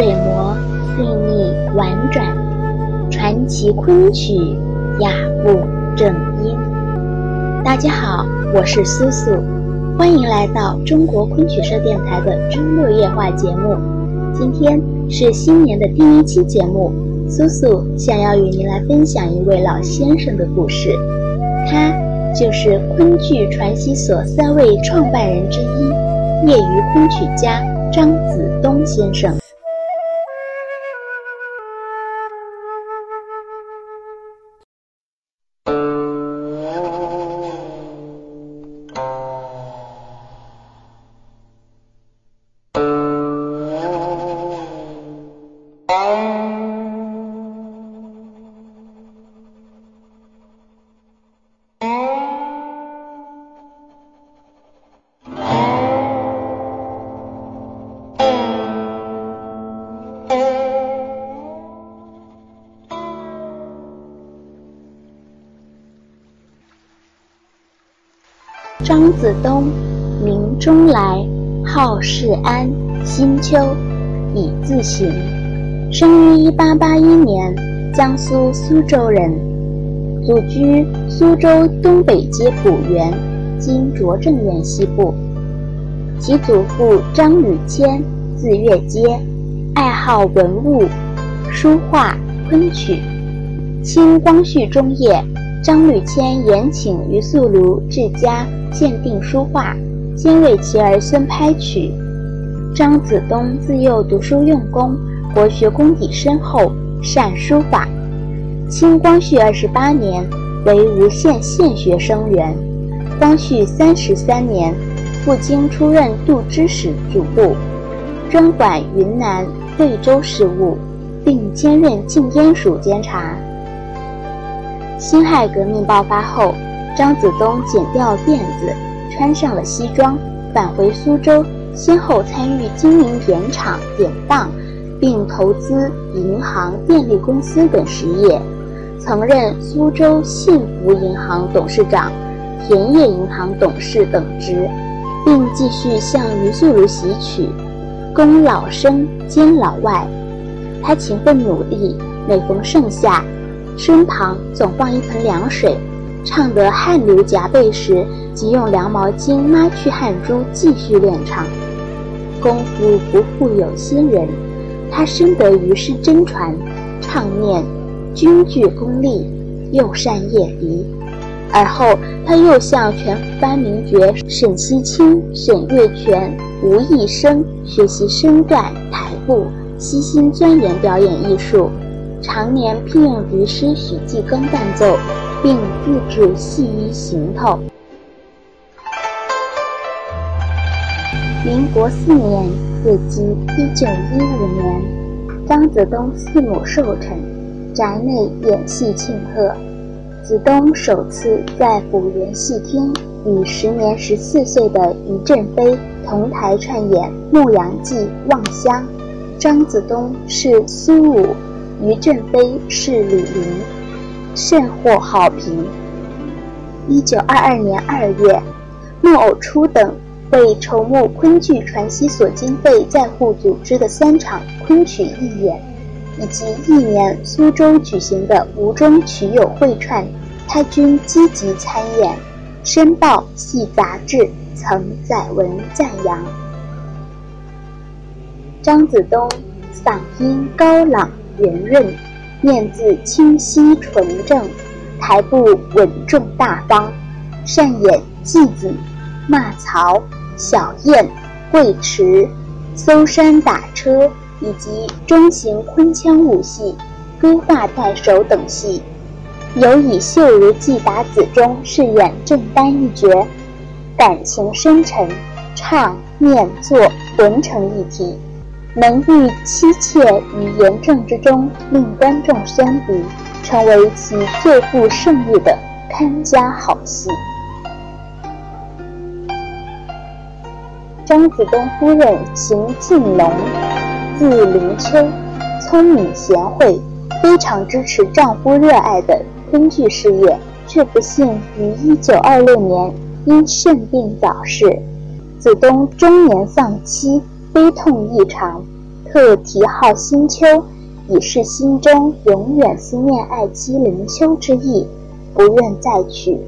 水磨，细腻婉转，传奇昆曲雅步正音。大家好，我是苏苏，欢迎来到中国昆曲社电台的周六夜话节目。今天是新年的第一期节目，苏苏想要与您来分享一位老先生的故事，他就是昆剧传习所三位创办人之一，业余昆曲家张子东先生。张子东，名中来，号世安，新秋，以字行，生于一八八一年，江苏苏州人，祖居苏州东北街补园（今拙政园西部）。其祖父张履谦，字月阶，爱好文物、书画、昆曲。清光绪中叶，张履谦延请于素庐治家。鉴定书画，兼为其儿孙拍曲。张子东自幼读书用功，国学功底深厚，善书法。清光绪二十八年，为吴县县学生员。光绪三十三年，赴京出任度支使主簿，专管云南、贵州事务，并兼任禁烟署监察。辛亥革命爆发后。张子东剪掉辫子，穿上了西装，返回苏州，先后参与经营盐场、典当，并投资银行、电力公司等实业，曾任苏州幸福银行董事长、田业银行董事等职，并继续向余素如习曲，供老生兼老外。他勤奋努力，每逢盛夏，身旁总放一盆凉水。唱得汗流浃背时，即用凉毛巾抹去汗珠，继续练唱。功夫不负有心人，他深得于世真传，唱念均具功力，又善夜笛。而后，他又向全班名角沈西清、沈月泉、吴义生学习身段、台步，悉心钻研表演艺术。常年聘用笛师许继庚伴奏。并自制戏衣行头。民国四年，也即一九一五年，张子东四母寿辰，宅内演戏庆贺。子东首次在古园戏厅与时年十四岁的于振飞同台串演《牧羊记·望乡》，张子东是苏武，于振飞是李陵。甚获好评。一九二二年二月，木偶初等为筹募昆剧传习所经费在沪组织的三场昆曲义演，以及一年苏州举行的吴中曲友会串，他均积极参演。《申报》系杂志曾载文赞扬。张子东嗓音高朗圆润。念字清晰纯正，台步稳重大方，善演祭子、骂曹、小燕、贵池、搜山打车以及中型昆腔武戏、割发带手等戏，尤以《秀如记打子》中饰演正丹一角，感情深沉，唱念做浑成一体。能寓妻妾于严正之中，令观众宣鼻，成为其最负盛誉的看家好戏。张子东夫人邢静龙，字灵秋，聪明贤惠，非常支持丈夫热爱的昆剧事业，却不幸于1926年因肾病早逝。子东中年丧妻。悲痛异常，特题号新秋，以示心中永远思念爱妻灵秋之意，不愿再娶，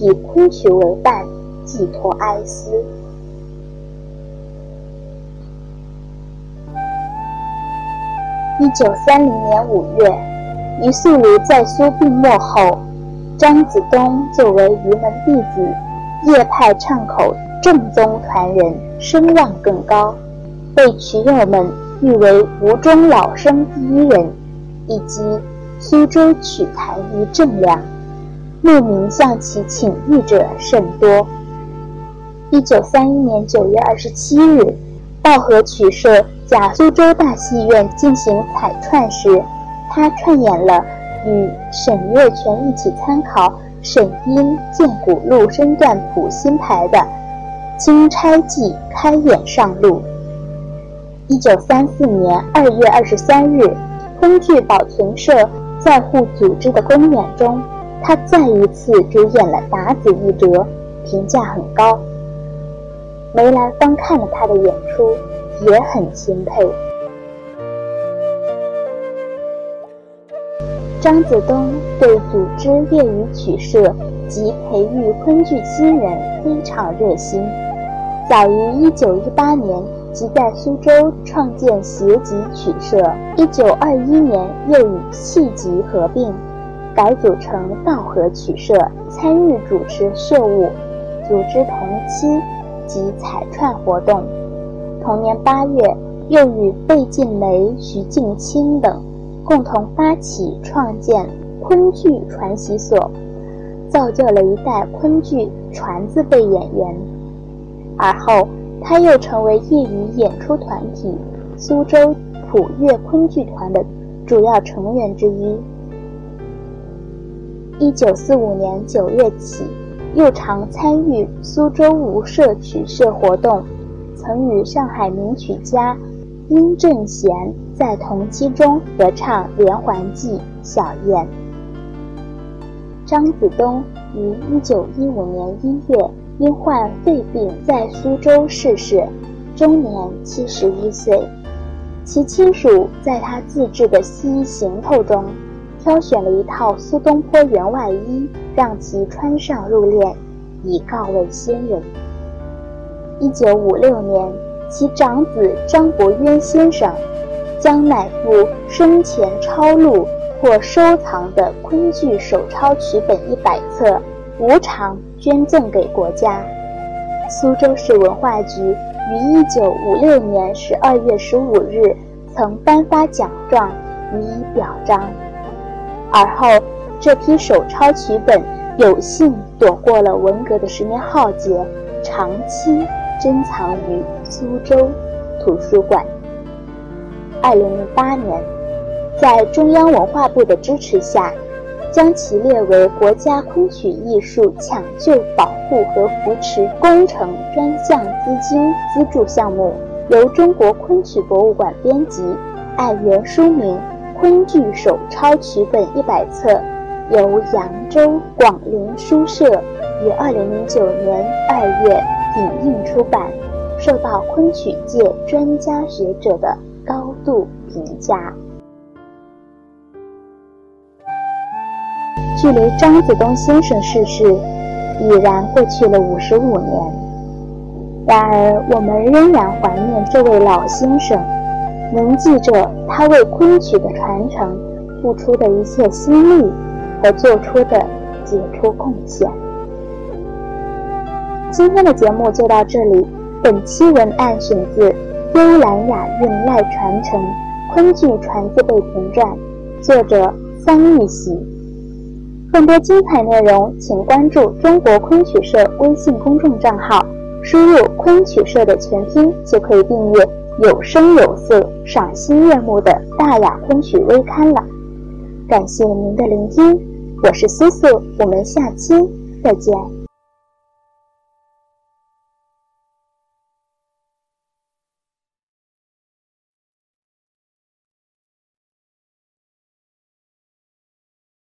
以昆曲为伴，寄托哀思。一九三零年五月，于素如在苏病没后，张子东作为余门弟子，叶派唱口正宗传人，声望更高，被曲友们誉为吴中老生第一人，以及苏州曲坛一正量，慕名向其请益者甚多。一九三一年九月二十七日，道和曲社。假苏州大戏院进行彩串时，他串演了与沈月泉一起参考沈因《剑骨录身段谱新排的《金钗记》开演上路。一九三四年二月二十三日，昆剧保存社在沪组织的公演中，他再一次主演了打子一折，评价很高。梅兰芳看了他的演出。也很钦佩。张子东对组织业余曲社及培育昆剧新人非常热心，早于1918年即在苏州创建协集曲社，1921年又与戏集合并，改组成道和曲社，参与主持社务，组织同期及彩串活动。同年八月，又与费劲梅、徐静清等共同发起创建昆剧传习所，造就了一代昆剧传字辈演员。而后，他又成为业余演出团体苏州普乐昆剧团的主要成员之一。一九四五年九月起，又常参与苏州吴社曲社活动。曾与上海名曲家殷正贤在同期中合唱《连环计》《小燕》。张子东于1915年1月因患肺病在苏州逝世，终年71岁。其亲属在他自制的西医行头中，挑选了一套苏东坡员外衣，让其穿上入殓，以告慰先人。一九五六年，其长子张伯渊先生将乃父生前抄录或收藏的昆剧手抄曲本一百册无偿捐赠给国家。苏州市文化局于一九五六年十二月十五日曾颁发奖状予以表彰。而后，这批手抄曲本有幸躲过了文革的十年浩劫，长期。珍藏于苏州图书馆。二零零八年，在中央文化部的支持下，将其列为国家昆曲艺术抢救、保护和扶持工程专项资金资助项目，由中国昆曲博物馆编辑，按原书名《昆剧手抄曲本一百册》，由扬州广陵书社于二零零九年二月。影印出版，受到昆曲界专家学者的高度评价。距离张子东先生逝世已然过去了五十五年，然而我们仍然怀念这位老先生，铭记着他为昆曲的传承付出的一切心力和做出的杰出贡献。今天的节目就到这里。本期文案选自《幽兰雅韵赖传承昆剧传字辈评传》，作者桑玉玺。更多精彩内容，请关注中国昆曲社微信公众账号，输入“昆曲社”的全拼，就可以订阅有声有色、赏心悦目的大雅昆曲微刊了。感谢您的聆听，我是苏苏，我们下期再见。